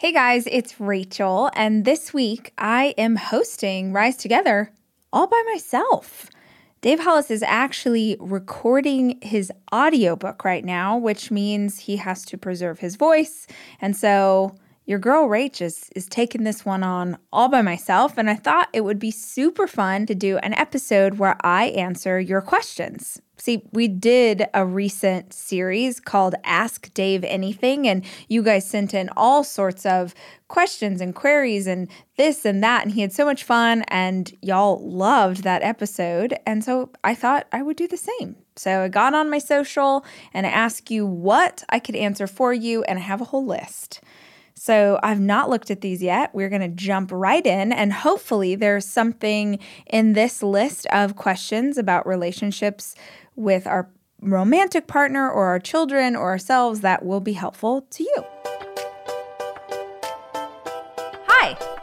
Hey guys, it's Rachel, and this week I am hosting Rise Together all by myself. Dave Hollis is actually recording his audiobook right now, which means he has to preserve his voice. And so your girl Rach is, is taking this one on all by myself. And I thought it would be super fun to do an episode where I answer your questions. See, we did a recent series called Ask Dave Anything, and you guys sent in all sorts of questions and queries and this and that. And he had so much fun, and y'all loved that episode. And so I thought I would do the same. So I got on my social and I asked you what I could answer for you, and I have a whole list. So I've not looked at these yet. We're going to jump right in, and hopefully, there's something in this list of questions about relationships with our romantic partner or our children or ourselves that will be helpful to you.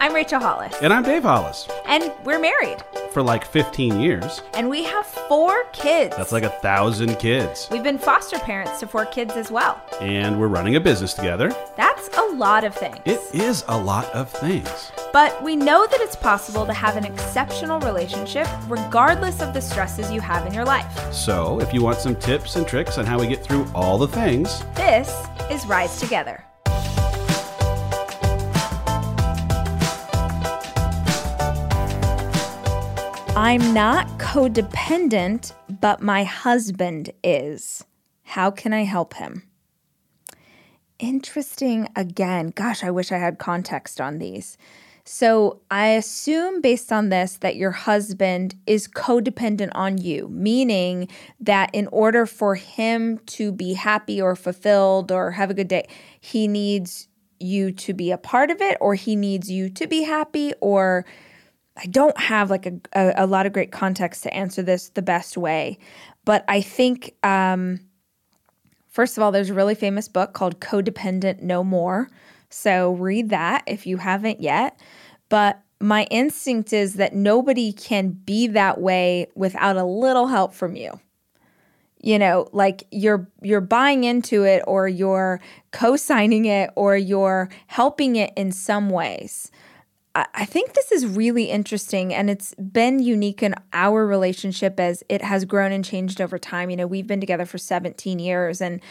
I'm Rachel Hollis. And I'm Dave Hollis. And we're married. For like 15 years. And we have four kids. That's like a thousand kids. We've been foster parents to four kids as well. And we're running a business together. That's a lot of things. It is a lot of things. But we know that it's possible to have an exceptional relationship regardless of the stresses you have in your life. So, if you want some tips and tricks on how we get through all the things, this is Rise Together. I'm not codependent, but my husband is. How can I help him? Interesting again. Gosh, I wish I had context on these. So, I assume based on this that your husband is codependent on you, meaning that in order for him to be happy or fulfilled or have a good day, he needs you to be a part of it or he needs you to be happy or I don't have like a, a, a, lot of great context to answer this the best way, but I think um, first of all, there's a really famous book called Codependent No More. So read that if you haven't yet. But my instinct is that nobody can be that way without a little help from you. You know, like you're you're buying into it or you're co-signing it or you're helping it in some ways. I think this is really interesting and it's been unique in our relationship as it has grown and changed over time. You know, we've been together for 17 years and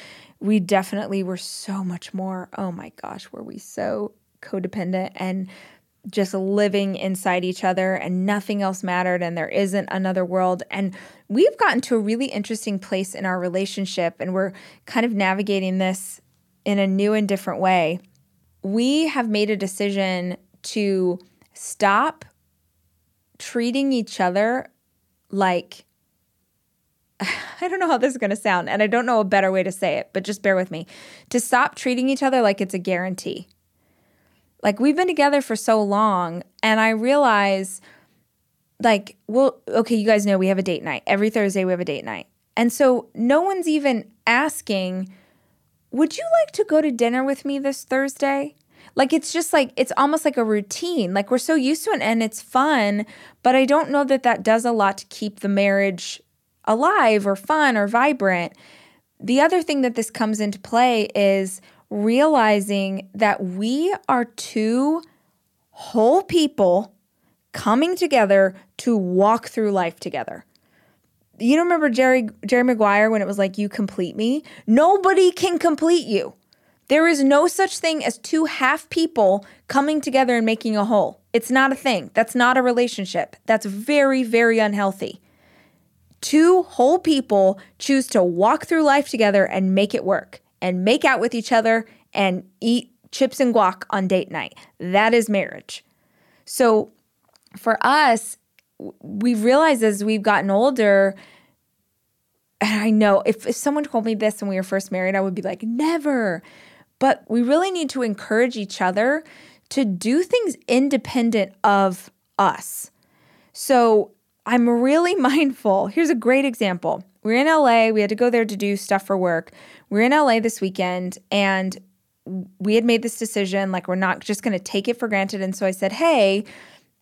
we definitely were so much more, oh my gosh, were we so codependent and just living inside each other and nothing else mattered and there isn't another world. And we've gotten to a really interesting place in our relationship and we're kind of navigating this in a new and different way. We have made a decision to stop treating each other like I don't know how this is going to sound, and I don't know a better way to say it, but just bear with me. To stop treating each other like it's a guarantee. Like we've been together for so long, and I realize, like, well, okay, you guys know we have a date night. Every Thursday we have a date night. And so no one's even asking, would you like to go to dinner with me this Thursday? Like it's just like it's almost like a routine. Like we're so used to it and it's fun, but I don't know that that does a lot to keep the marriage alive or fun or vibrant. The other thing that this comes into play is realizing that we are two whole people coming together to walk through life together. You don't remember Jerry Jerry Maguire when it was like you complete me? Nobody can complete you. There is no such thing as two half people coming together and making a whole. It's not a thing. That's not a relationship. That's very, very unhealthy. Two whole people choose to walk through life together and make it work and make out with each other and eat chips and guac on date night. That is marriage. So for us, we've realized as we've gotten older, and I know if, if someone told me this when we were first married, I would be like, never. But we really need to encourage each other to do things independent of us. So I'm really mindful. Here's a great example. We're in LA. We had to go there to do stuff for work. We're in LA this weekend and we had made this decision like we're not just going to take it for granted and so I said, "Hey,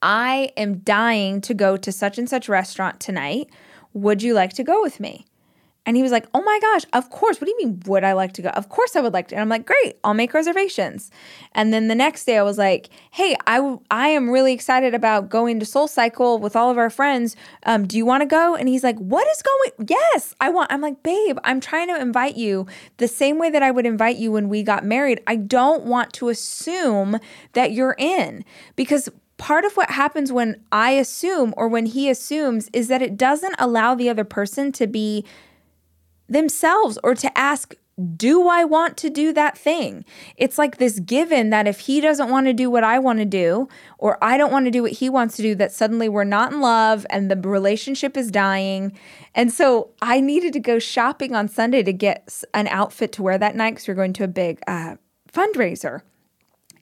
I am dying to go to such and such restaurant tonight. Would you like to go with me?" And he was like, Oh my gosh, of course. What do you mean, would I like to go? Of course I would like to. And I'm like, Great, I'll make reservations. And then the next day I was like, Hey, I, I am really excited about going to Soul Cycle with all of our friends. Um, do you want to go? And he's like, What is going? Yes, I want. I'm like, Babe, I'm trying to invite you the same way that I would invite you when we got married. I don't want to assume that you're in because part of what happens when I assume or when he assumes is that it doesn't allow the other person to be themselves or to ask, do I want to do that thing? It's like this given that if he doesn't want to do what I want to do, or I don't want to do what he wants to do, that suddenly we're not in love and the relationship is dying. And so I needed to go shopping on Sunday to get an outfit to wear that night because we're going to a big uh, fundraiser.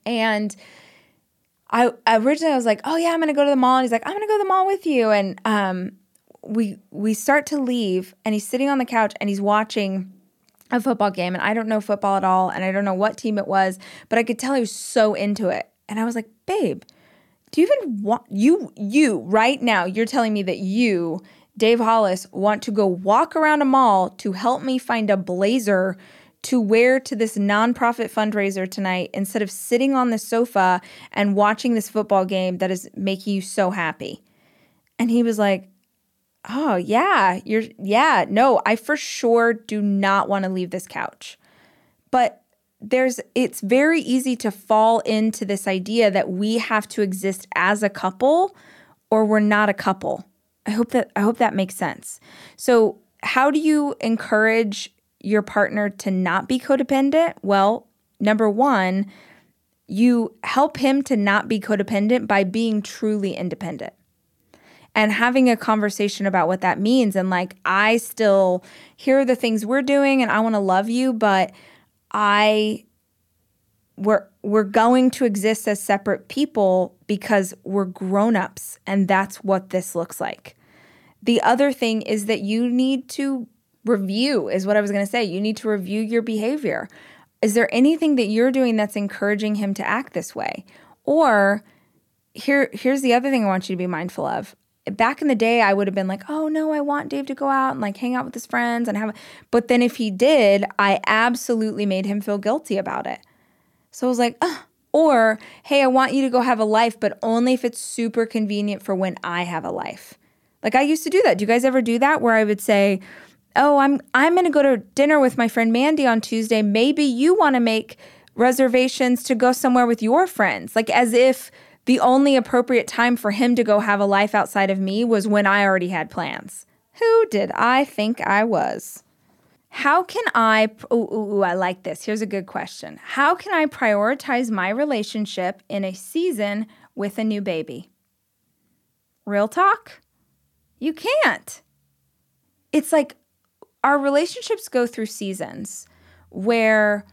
And I originally I was like, oh yeah, I'm gonna go to the mall. And he's like, I'm gonna go to the mall with you. And um, we we start to leave, and he's sitting on the couch and he's watching a football game. And I don't know football at all, and I don't know what team it was, but I could tell he was so into it. And I was like, babe, do you even want you you right now? You're telling me that you, Dave Hollis, want to go walk around a mall to help me find a blazer to wear to this nonprofit fundraiser tonight instead of sitting on the sofa and watching this football game that is making you so happy? And he was like, Oh, yeah, you're, yeah, no, I for sure do not want to leave this couch. But there's, it's very easy to fall into this idea that we have to exist as a couple or we're not a couple. I hope that, I hope that makes sense. So, how do you encourage your partner to not be codependent? Well, number one, you help him to not be codependent by being truly independent and having a conversation about what that means. And like, I still, here are the things we're doing and I want to love you, but I, we're, we're going to exist as separate people because we're grown-ups and that's what this looks like. The other thing is that you need to review is what I was going to say. You need to review your behavior. Is there anything that you're doing that's encouraging him to act this way? Or here here's the other thing I want you to be mindful of. Back in the day, I would have been like, "Oh no, I want Dave to go out and like hang out with his friends and have." But then if he did, I absolutely made him feel guilty about it. So I was like, Ugh. or hey, I want you to go have a life, but only if it's super convenient for when I have a life. Like I used to do that. Do you guys ever do that? Where I would say, oh, I'm I'm going to go to dinner with my friend Mandy on Tuesday. Maybe you want to make reservations to go somewhere with your friends. Like as if the only appropriate time for him to go have a life outside of me was when I already had plans. Who did I think I was? How can I, ooh, ooh, ooh, I like this. Here's a good question. How can I prioritize my relationship in a season with a new baby? Real talk? You can't. It's like our relationships go through seasons where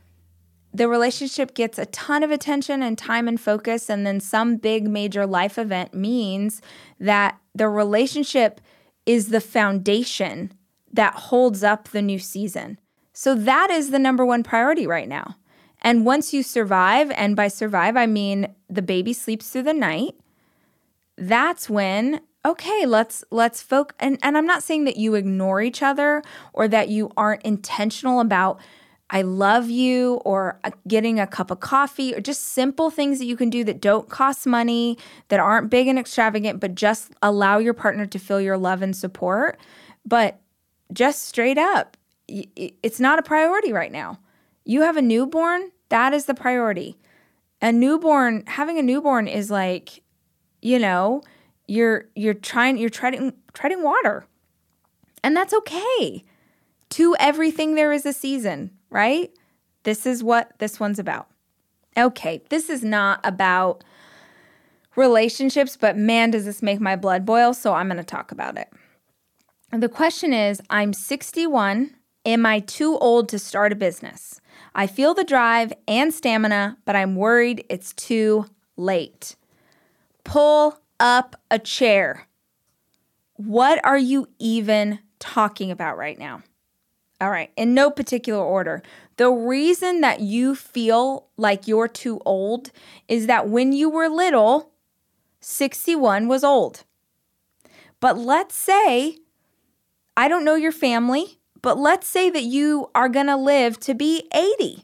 the relationship gets a ton of attention and time and focus, and then some big major life event means that the relationship is the foundation that holds up the new season. So that is the number one priority right now. And once you survive, and by survive, I mean the baby sleeps through the night, that's when okay let's let's focus and, and i'm not saying that you ignore each other or that you aren't intentional about i love you or uh, getting a cup of coffee or just simple things that you can do that don't cost money that aren't big and extravagant but just allow your partner to feel your love and support but just straight up it's not a priority right now you have a newborn that is the priority a newborn having a newborn is like you know you're you're trying you're treading treading water. And that's okay. To everything there is a season, right? This is what this one's about. Okay, this is not about relationships, but man, does this make my blood boil, so I'm going to talk about it. The question is I'm 61. Am I too old to start a business? I feel the drive and stamina, but I'm worried it's too late. Pull up a chair. What are you even talking about right now? All right, in no particular order. The reason that you feel like you're too old is that when you were little, 61 was old. But let's say, I don't know your family, But let's say that you are to live to be 80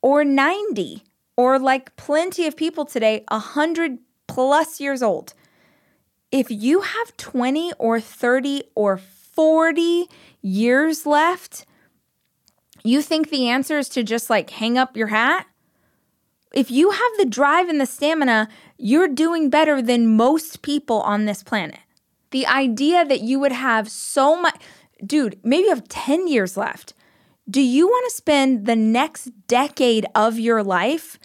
or 90 or like plenty of people today, 100 plus years old. If you have 20 or 30 or 40 years left, you think the answer is to just like hang up your hat? If you have the drive and the stamina, you're doing better than most people on this planet. The idea that you would have so much, dude, maybe you have 10 years left. Do you want to spend the next decade of your life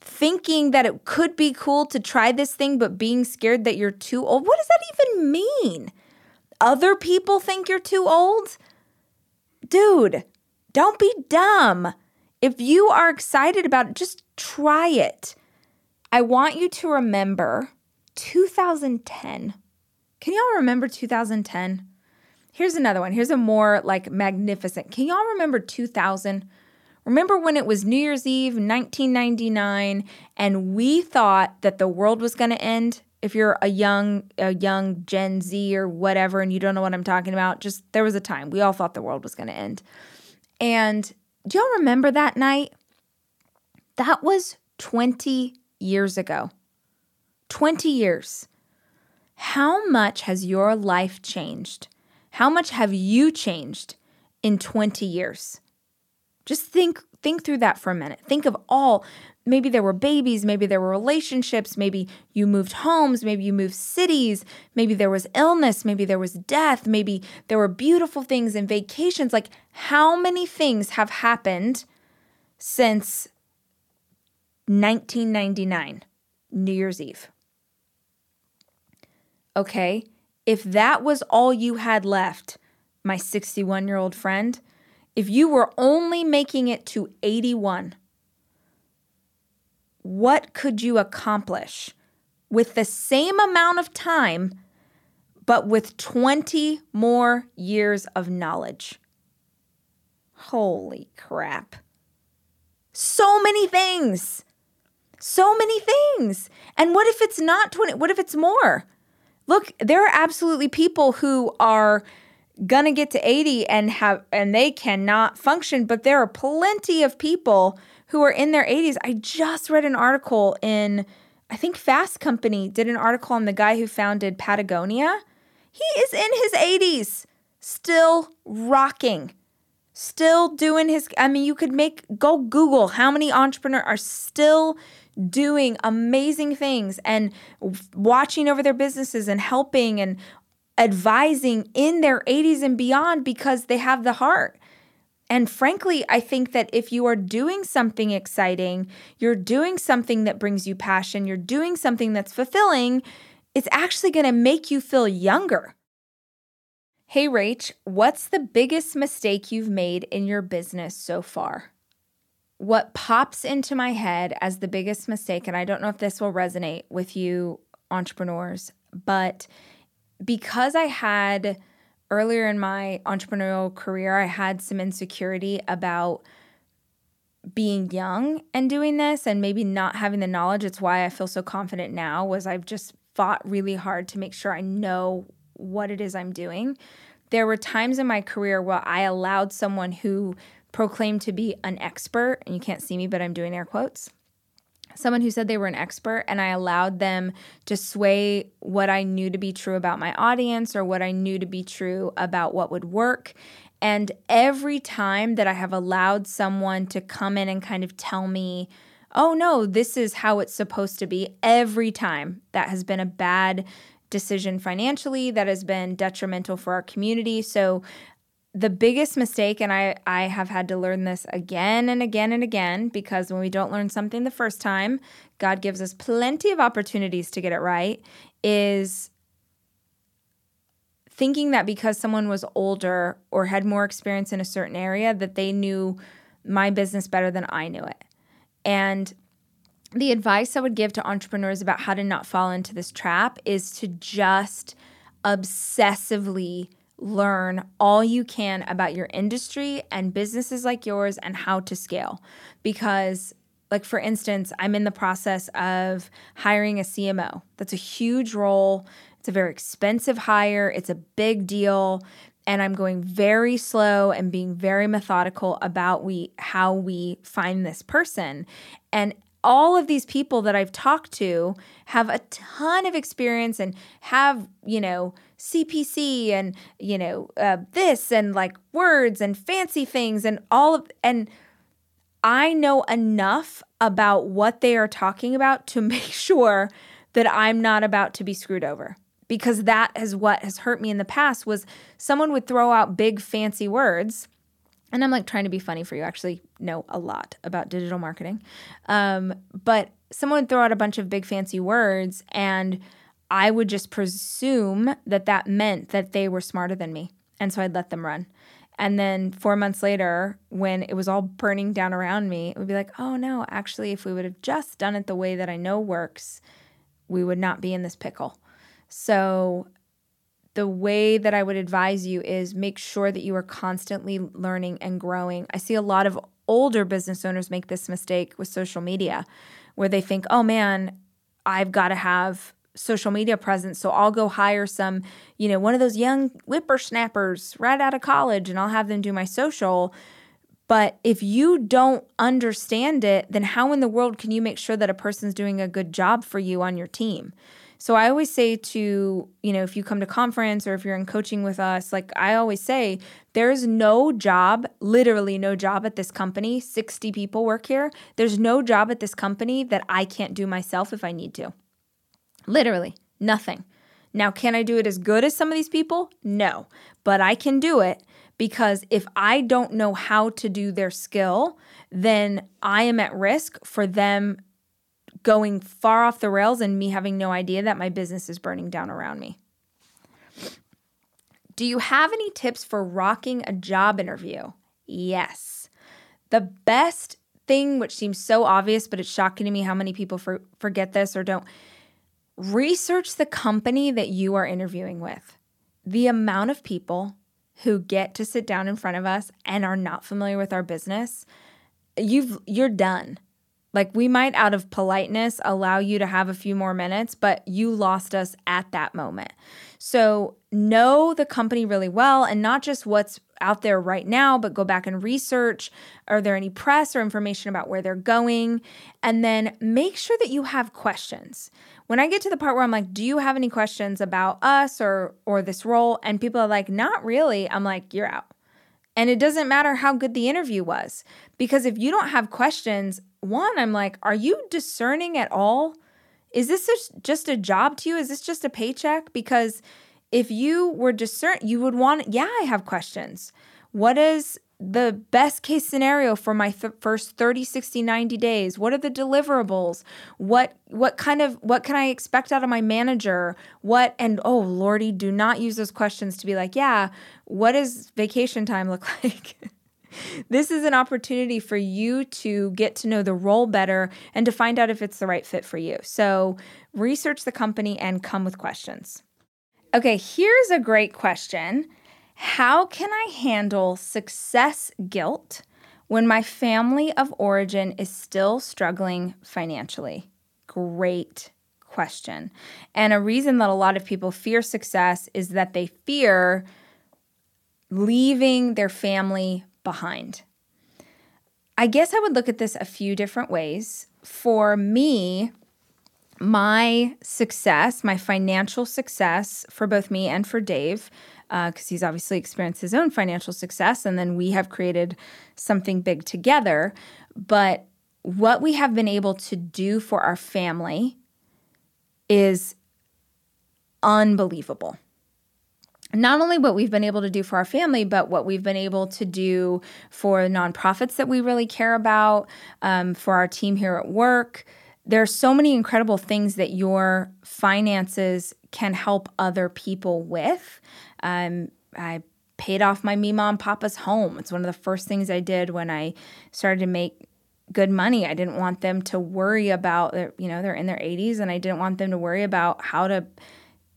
thinking that it could be cool to try this thing, but being scared that you're too old? What does that even mean? Other people think you're too old? Dude, don't be dumb. If you are excited about it, just try it. I want you to remember 2010. Can y'all remember 2010? Here's another one. Here's a more like magnificent. Can y'all remember 2000? Remember when it was New Year's Eve, 1999, and we thought that the world was going to end? If you're a young a young Gen Z or whatever and you don't know what I'm talking about, just there was a time we all thought the world was going to end. And do y'all remember that night? That was 20 years ago. 20 years. How much has your life changed? How much have you changed in 20 years? Just think think through that for a minute. Think of all maybe there were babies, maybe there were relationships, maybe you moved homes, maybe you moved cities, maybe there was illness, maybe there was death, maybe there were beautiful things and vacations. Like how many things have happened since 1999, New Year's Eve? Okay, if that was all you had left, my 61 year old friend, if you were only making it to 81, what could you accomplish with the same amount of time, but with 20 more years of knowledge? Holy crap. So many things. So many things. And what if it's not 20? What if it's more? Look, there are absolutely people who are gonna get to 80 and have and they cannot function, but there are plenty of people who are in their 80s. I just read an article in I think Fast Company did an article on the guy who founded Patagonia. He is in his 80s, still rocking, still doing his I mean, you could make go Google how many entrepreneurs are still doing amazing things and watching over their businesses and helping and advising in their 80s and beyond because they have the heart. And frankly, I think that if you are doing something exciting, you're doing something that brings you passion, you're doing something that's fulfilling, it's actually going to make you feel younger. Hey, Rach, what's the biggest mistake you've made in your business so far? what pops into my head as the biggest mistake, and I don't know if this will resonate with you entrepreneurs, but because I had earlier in my entrepreneurial career, I had some insecurity about being young and doing this and maybe not having the knowledge. It's why I feel so confident now was I've just fought really hard to make sure I know what it is I'm doing. There were times in my career where I allowed someone who proclaimed to be an expert, and you can't see me, but I'm doing air quotes. Someone who said they were an expert, and I allowed them to sway what I knew to be true about my audience or what I knew to be true about what would work. And every time that I have allowed someone to come in and kind of tell me, oh no, this is how it's supposed to be, every time that has been a bad decision financially that has been detrimental for our community. So the biggest mistake, and I, I have had to learn this again and again and again because when we don't learn something the first time, God gives us plenty of opportunities to get it right, is thinking that because someone was older or had more experience in a certain area, that they knew my business better than I knew it. And the advice I would give to entrepreneurs about how to not fall into this trap is to just obsessively learn all you can about your industry and businesses like yours and how to scale. Because, like, for instance, I'm in the process of hiring a CMO. That's a huge role, it's a very expensive hire, it's a big deal. and I'm going very slow and being very methodical about we how we find this person. And all of these people that I've talked to have a ton of experience and have, you know, CPC and, you know, uh, this and like words and fancy things and all of, and I know enough about what they are talking about to make sure that I'm not about to be screwed over because that is what has hurt me in the past was someone would throw out big fancy words and I'm like trying to be funny for you. I actually know a lot about digital marketing. Um, but someone would throw out a bunch of big fancy words, and I would just presume that that meant that they were smarter than me. And so I'd let them run. And then four months later, when it was all burning down around me, it would be like, oh no, actually, if we would have just done it the way that I know works, we would not be in this pickle. So the way that I would advise you is make sure that you are constantly learning and growing. I see a lot of older business owners make this mistake with social media where they think, oh man, I've got to have social media presence. So I'll go hire some, you know, one of those young whippersnappers right out of college and I'll have them do my social. But if you don't understand it, then how in the world can you make sure that a person's doing a good job for you on your team? So I always say to, you know, if you come to conference or if you're in coaching with us, like I always say, there's no job, literally no job at this company. 60 people work here. There's no job at this company that I can't do myself if I need to. Literally, nothing. Now, can I do it as good as some of these people? No, but I can do it because if I don't know how to do their skill, then I am at risk for them going far off the rails and me having no idea that my business is burning down around me. Do you have any tips for rocking a job interview? Yes. The best thing, which seems so obvious, but it's shocking to me how many people for, forget this or don't research the company that you are interviewing with. The amount of people who get to sit down in front of us and are not familiar with our business, you've you're done. Like we might, out of politeness, allow you to have a few more minutes, but you lost us at that moment. So know the company really well and not just what's out there right now, but go back and research. Are there any press or information about where they're going? And then make sure that you have questions. When I get to the part where I'm like, do you have any questions about us or or this role? And people are like, not really. I'm like, you're out. And it doesn't matter how good the interview was because if you don't have questions, one, I'm like, are you discerning at all? Is this just a job to you? Is this just a paycheck? Because if you were discern, you would want, yeah, I have questions. What is the best case scenario for my th- first 30 60 90 days what are the deliverables what what kind of what can i expect out of my manager what and oh lordy do not use those questions to be like yeah what does vacation time look like this is an opportunity for you to get to know the role better and to find out if it's the right fit for you. So, research the company and come with questions. Okay, here's a great question How can I handle success guilt when my family of origin is still struggling financially? Great question. And a reason that a lot of people fear success is that they fear leaving their family behind. I guess I would look at this a few different ways. For me, my success, my financial success for both me and for Dave, because uh, he's obviously experienced his own financial success, and then we have created something big together. But what we have been able to do for our family is unbelievable not only what we've been able to do for our family, but what we've been able to do for nonprofits that we really care about, um, for our team here at work. There are so many incredible things that your finances can help other people with. Um, I paid off my Mima and Papa's home. It's one of the first things I did when I started to make good money. I didn't want them to worry about, you know, they're in their 80s and I didn't want them to worry about how to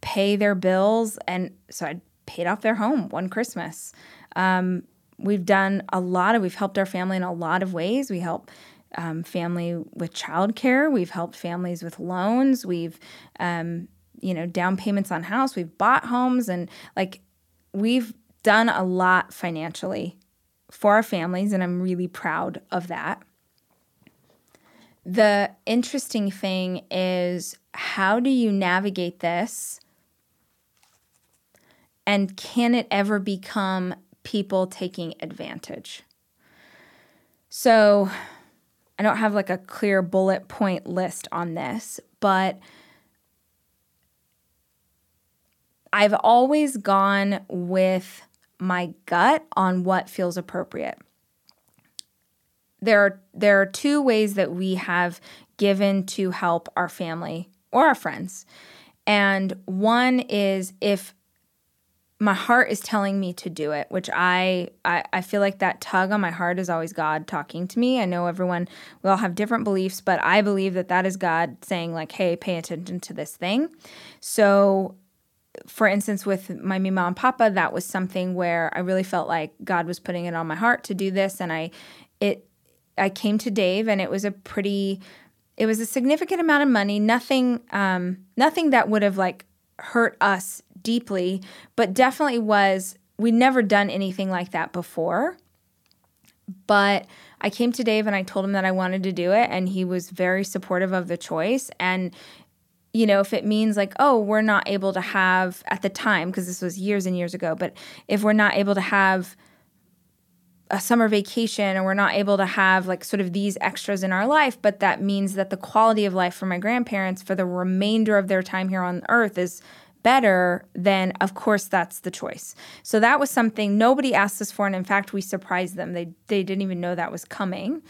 pay their bills. And so I paid off their home one Christmas. Um, we've done a lot of, we've helped our family in a lot of ways. We help um, family with childcare. We've helped families with loans. We've, um, you know, down payments on house. We've bought homes and like we've done a lot financially for our families, and I'm really proud of that. The interesting thing is how do you navigate this? And can it ever become people taking advantage? So, I don't have like a clear bullet point list on this, but I've always gone with my gut on what feels appropriate there are there are two ways that we have given to help our family or our friends. And one is if my heart is telling me to do it, which I, I I feel like that tug on my heart is always God talking to me. I know everyone we all have different beliefs, but I believe that that is God saying like, "Hey, pay attention to this thing." So for instance, with my mama and papa, that was something where I really felt like God was putting it on my heart to do this, and I, it I came to Dave, and it was a pretty, it was a significant amount of money. Nothing, um, nothing that would have like hurt us deeply, but definitely was. We'd never done anything like that before. But I came to Dave and I told him that I wanted to do it, and he was very supportive of the choice. And you know, if it means like, oh, we're not able to have at the time, because this was years and years ago, but if we're not able to have a summer vacation and we're not able to have like sort of these extras in our life, but that means that the quality of life for my grandparents for the remainder of their time here on earth is better, then of course that's the choice. So that was something nobody asked us for, and in fact we surprised them. They they didn't even know that was coming.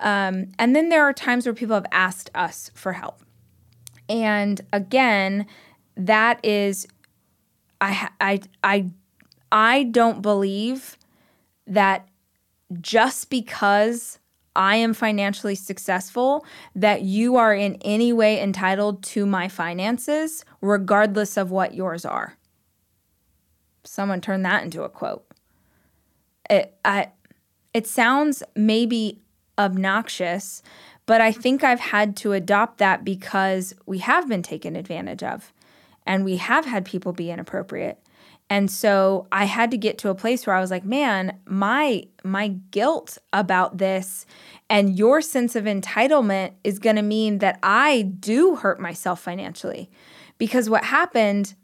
Um, and then there are times where people have asked us for help, and again, that is, I I I I don't believe that just because I am financially successful, that you are in any way entitled to my finances, regardless of what yours are. Someone turned that into a quote. It, I, it sounds maybe obnoxious, but I think I've had to adopt that because we have been taken advantage of and we have had people be inappropriate. And so I had to get to a place where I was like, man, my my guilt about this and your sense of entitlement is going to mean that I do hurt myself financially. Because what happened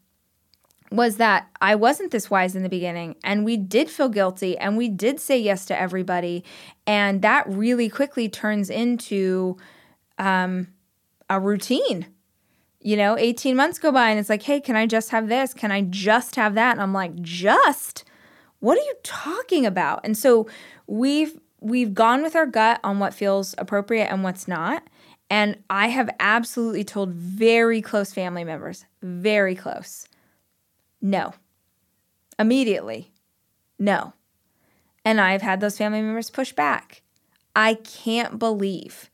was that I wasn't this wise in the beginning and we did feel guilty and we did say yes to everybody and that really quickly turns into um, a routine you know, 18 months go by and it's like, hey, can I just have this? Can I just have that? And I'm like, just? What are you talking about? And so we've we've gone with our gut on what feels appropriate and what's not. And I have absolutely told very close family members, very close, no. Immediately, no. And I've had those family members push back. I can't believe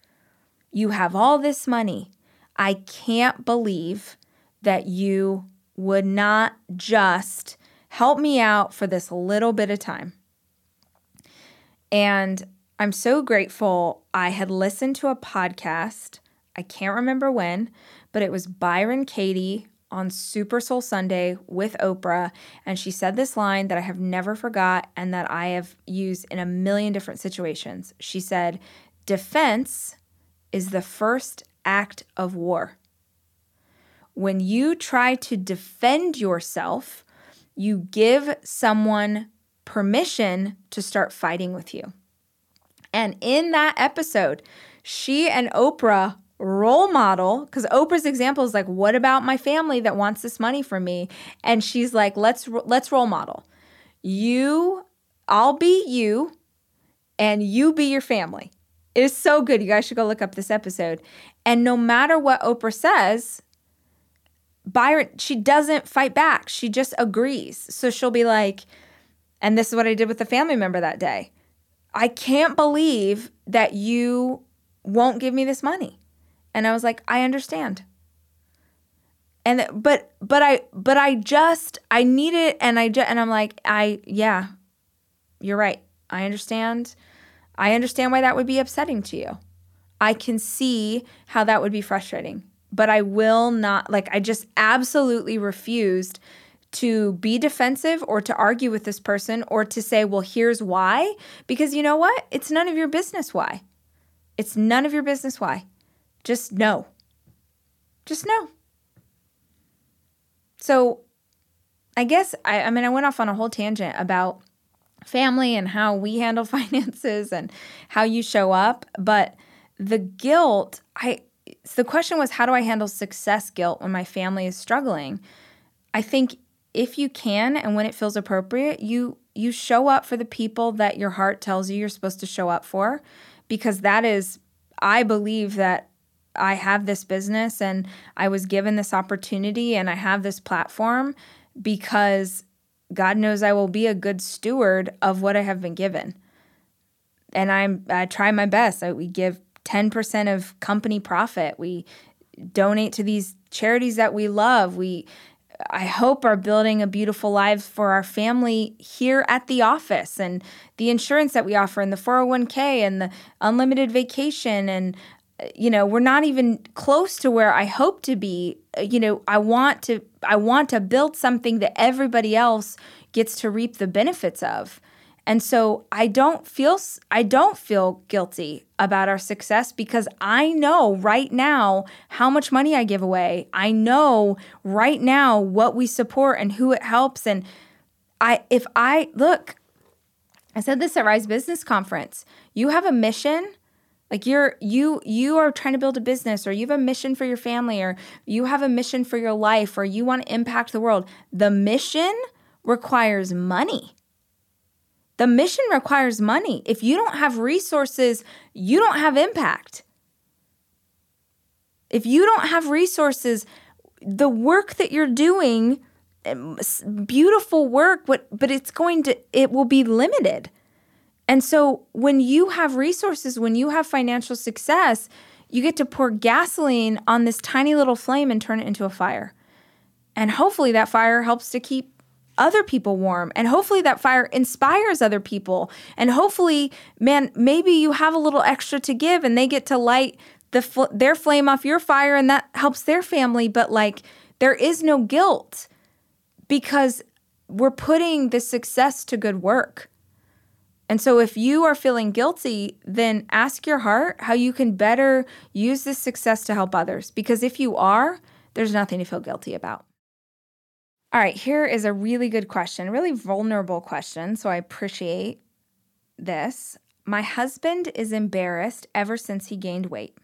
you have all this money I can't believe that you would not just help me out for this little bit of time. And I'm so grateful. I had listened to a podcast, I can't remember when, but it was Byron Katie on Super Soul Sunday with Oprah. And she said this line that I have never forgot and that I have used in a million different situations. She said, Defense is the first act of war. When you try to defend yourself, you give someone permission to start fighting with you. And in that episode, she and Oprah role model because Oprah's example is like what about my family that wants this money from me and she's like let's let's role model you I'll be you and you be your family it is so good. You guys should go look up this episode. And no matter what Oprah says, Byron, she doesn't fight back. She just agrees. So she'll be like, and this is what I did with the family member that day. I can't believe that you won't give me this money. And I was like, I understand. And but but I but I just I need it and I just and I'm like, I yeah. You're right. I understand. I understand why that would be upsetting to you. I can see how that would be frustrating, but I will not, like, I just absolutely refused to be defensive or to argue with this person or to say, well, here's why. Because you know what? It's none of your business why. It's none of your business why. Just know. Just know. So I guess, I, I mean, I went off on a whole tangent about family and how we handle finances and how you show up. But the guilt, I, so the question was, how do I handle success guilt when my family is struggling? I think if you can and when it feels appropriate, you you show up for the people that your heart tells you you're supposed to show up for because that is I believe that I have this business and I was given this opportunity and I have this platform because God knows I will be a good steward of what I have been given. And I'm I try my best. I, we give 10% of company profit. We donate to these charities that we love. We I hope are building a beautiful life for our family here at the office and the insurance that we offer and the 401k and the unlimited vacation and you know we're not even close to where I hope to be uh, you know I want to I want to build something that everybody else gets to reap the benefits of and so I don't feel I don't feel guilty about our success because I know right now how much money I give away. I know right now what we support and who it helps and I if I look I said this at Rise Business Conference. You have a mission like you're you you are trying to build a business or you have a mission for your family or you have a mission for your life or you want to impact the world. The mission requires money. The mission requires money. If you don't have resources, you don't have impact. If you don't have resources, the work that you're doing, um, beautiful work, but but it's going to it will be limited. And so when you have resources, when you have financial success, you get to pour gasoline on this tiny little flame and turn it into a fire. And hopefully that fire helps to keep other people warm. And hopefully that fire inspires other people. And hopefully man maybe you have a little extra to give and they get to light the fl- their flame off your fire and that helps their family. But like there is no guilt because we're putting the success to good work and so if you are feeling guilty then ask your heart how you can better use this success to help others because if you are there's nothing to feel guilty about all right, here is a really good question, really vulnerable question. So I appreciate this. My husband is embarrassed ever since he gained weight.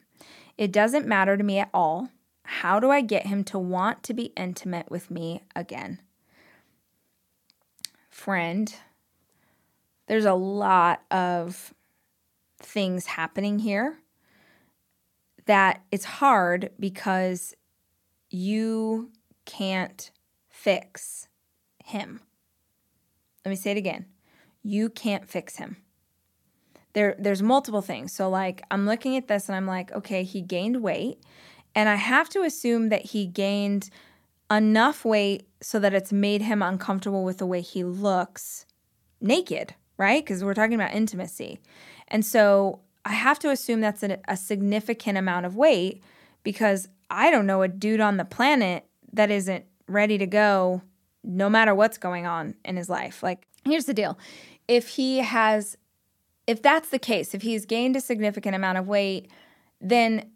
It doesn't matter to me at all. How do I get him to want to be intimate with me again? Friend, there's a lot of things happening here that it's hard because you can't fix him. Let me say it again. You can't fix him. There, there's multiple things. So, like, I'm looking at this and I'm like, okay, he gained weight. And I have to assume that he gained enough weight so that it's made him uncomfortable with the way he looks naked, right? Because we're talking about intimacy. And so I have to assume that's a, a significant amount of weight because I don't know a dude on the planet that isn't ready to go no matter what's going on in his life. Like, here's the deal if he has, if that's the case, if he's gained a significant amount of weight, then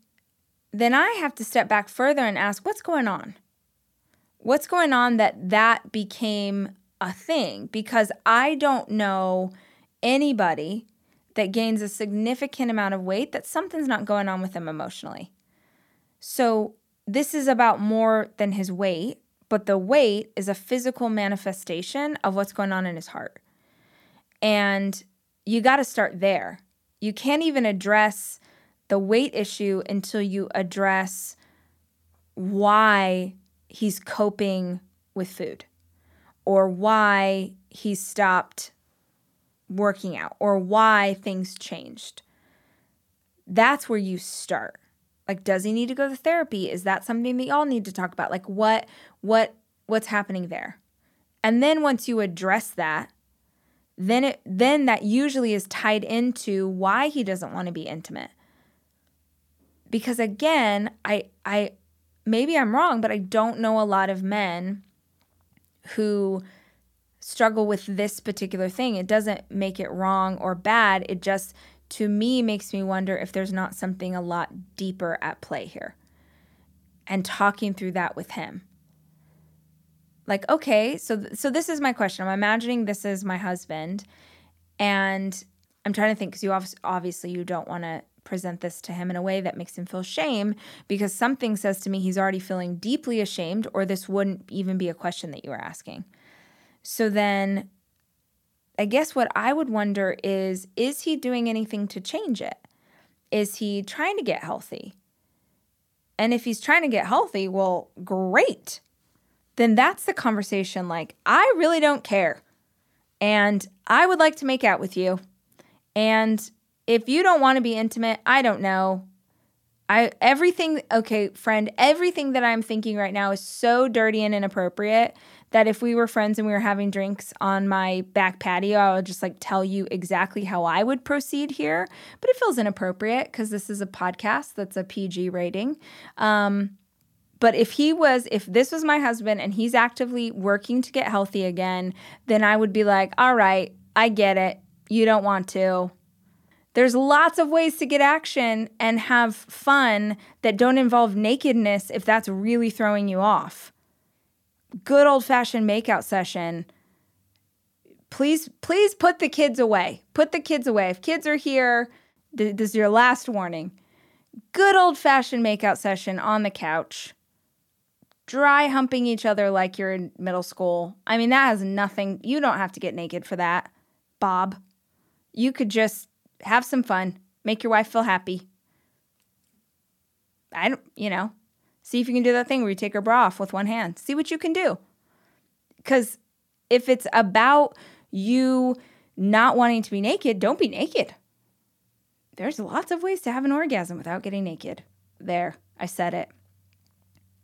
then I have to step back further and ask what's going on? What's going on that that became a thing? Because I don't know anybody that gains a significant amount of weight that something's not going on with them emotionally. So, this is about more than his weight but the weight is a physical manifestation of what's going on in his heart. And you got to start there. You can't even address the weight issue until you address why he's coping with food or why he stopped working out or why things changed. That's where you start. Like, does he need to go to therapy? Is that something that y'all need to talk about? Like, what, what, what's happening there? And then once you address that, then it, then that usually is tied into why he doesn't want to be intimate. Because again, I, I, maybe I'm wrong, but I don't know a lot of men who struggle with this particular thing. It doesn't make it wrong or bad. It just, to me, makes me wonder if there's not something a lot deeper at play here. And talking through that with him. Like, okay, so so this is my question. I'm imagining this is my husband, and I'm trying to think because you obviously you don't want to present this to him in a way that makes him feel shame because something says to me he's already feeling deeply ashamed, or this wouldn't even be a question that you were asking. So then I guess what I would wonder is is he doing anything to change it? Is he trying to get healthy? And if he's trying to get healthy, well, great. Then that's the conversation like, I really don't care. And I would like to make out with you. And if you don't want to be intimate, I don't know. I everything okay, friend, everything that I'm thinking right now is so dirty and inappropriate that if we were friends and we were having drinks on my back patio, I would just like tell you exactly how I would proceed here. But it feels inappropriate because this is a podcast that's a PG rating. Um, but if he was, if this was my husband and he's actively working to get healthy again, then I would be like, all right, I get it. You don't want to. There's lots of ways to get action and have fun that don't involve nakedness if that's really throwing you off. Good old fashioned makeout session. Please, please put the kids away. Put the kids away. If kids are here, this is your last warning. Good old fashioned makeout session on the couch. Dry humping each other like you're in middle school. I mean, that has nothing, you don't have to get naked for that, Bob. You could just have some fun, make your wife feel happy. I don't, you know, see if you can do that thing where you take her bra off with one hand. See what you can do. Because if it's about you not wanting to be naked, don't be naked. There's lots of ways to have an orgasm without getting naked. There, I said it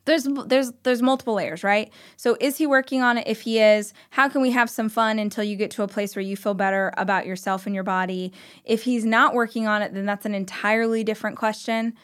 there's there's there's multiple layers, right? So is he working on it? If he is, how can we have some fun until you get to a place where you feel better about yourself and your body? If he's not working on it, then that's an entirely different question.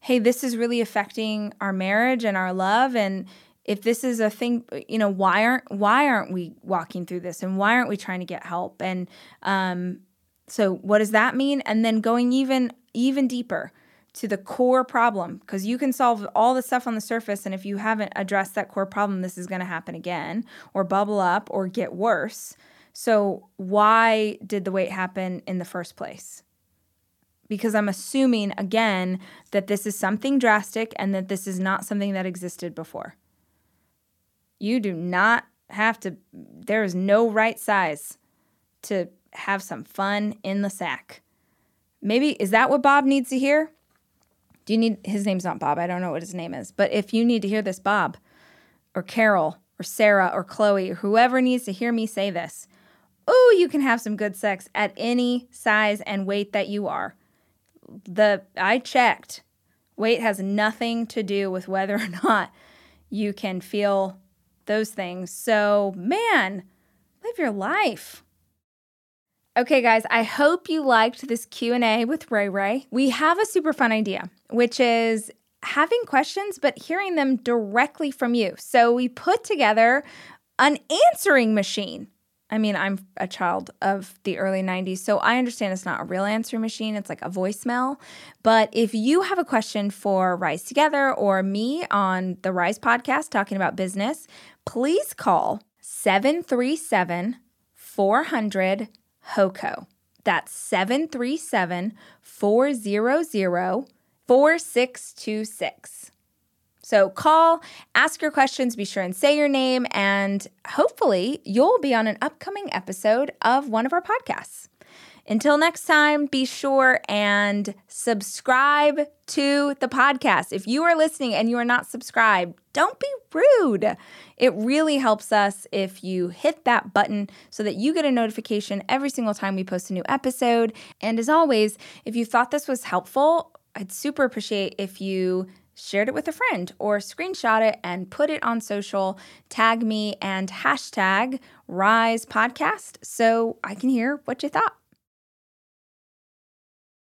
Hey, this is really affecting our marriage and our love and if this is a thing, you know, why aren't why aren't we walking through this and why aren't we trying to get help? And um so what does that mean? And then going even even deeper to the core problem because you can solve all the stuff on the surface and if you haven't addressed that core problem this is going to happen again or bubble up or get worse. So why did the weight happen in the first place? Because i'm assuming again that this is something drastic and that this is not something that existed before. You do not have to there is no right size to have some fun in the sack. Maybe is that what bob needs to hear do you need his name's not Bob? I don't know what his name is. But if you need to hear this, Bob or Carol or Sarah or Chloe or whoever needs to hear me say this, oh, you can have some good sex at any size and weight that you are. The I checked. Weight has nothing to do with whether or not you can feel those things. So, man, live your life. Okay, guys, I hope you liked this Q&A with Ray Ray. We have a super fun idea, which is having questions but hearing them directly from you. So we put together an answering machine. I mean, I'm a child of the early 90s, so I understand it's not a real answering machine, it's like a voicemail. But if you have a question for Rise Together or me on the Rise podcast talking about business, please call 737 400 HOCO. That's 737 400 4626. So call, ask your questions, be sure and say your name, and hopefully you'll be on an upcoming episode of one of our podcasts. Until next time, be sure and subscribe to the podcast. If you are listening and you are not subscribed, don't be rude. It really helps us if you hit that button so that you get a notification every single time we post a new episode. And as always, if you thought this was helpful, I'd super appreciate if you shared it with a friend or screenshot it and put it on social, tag me and hashtag Rise Podcast so I can hear what you thought.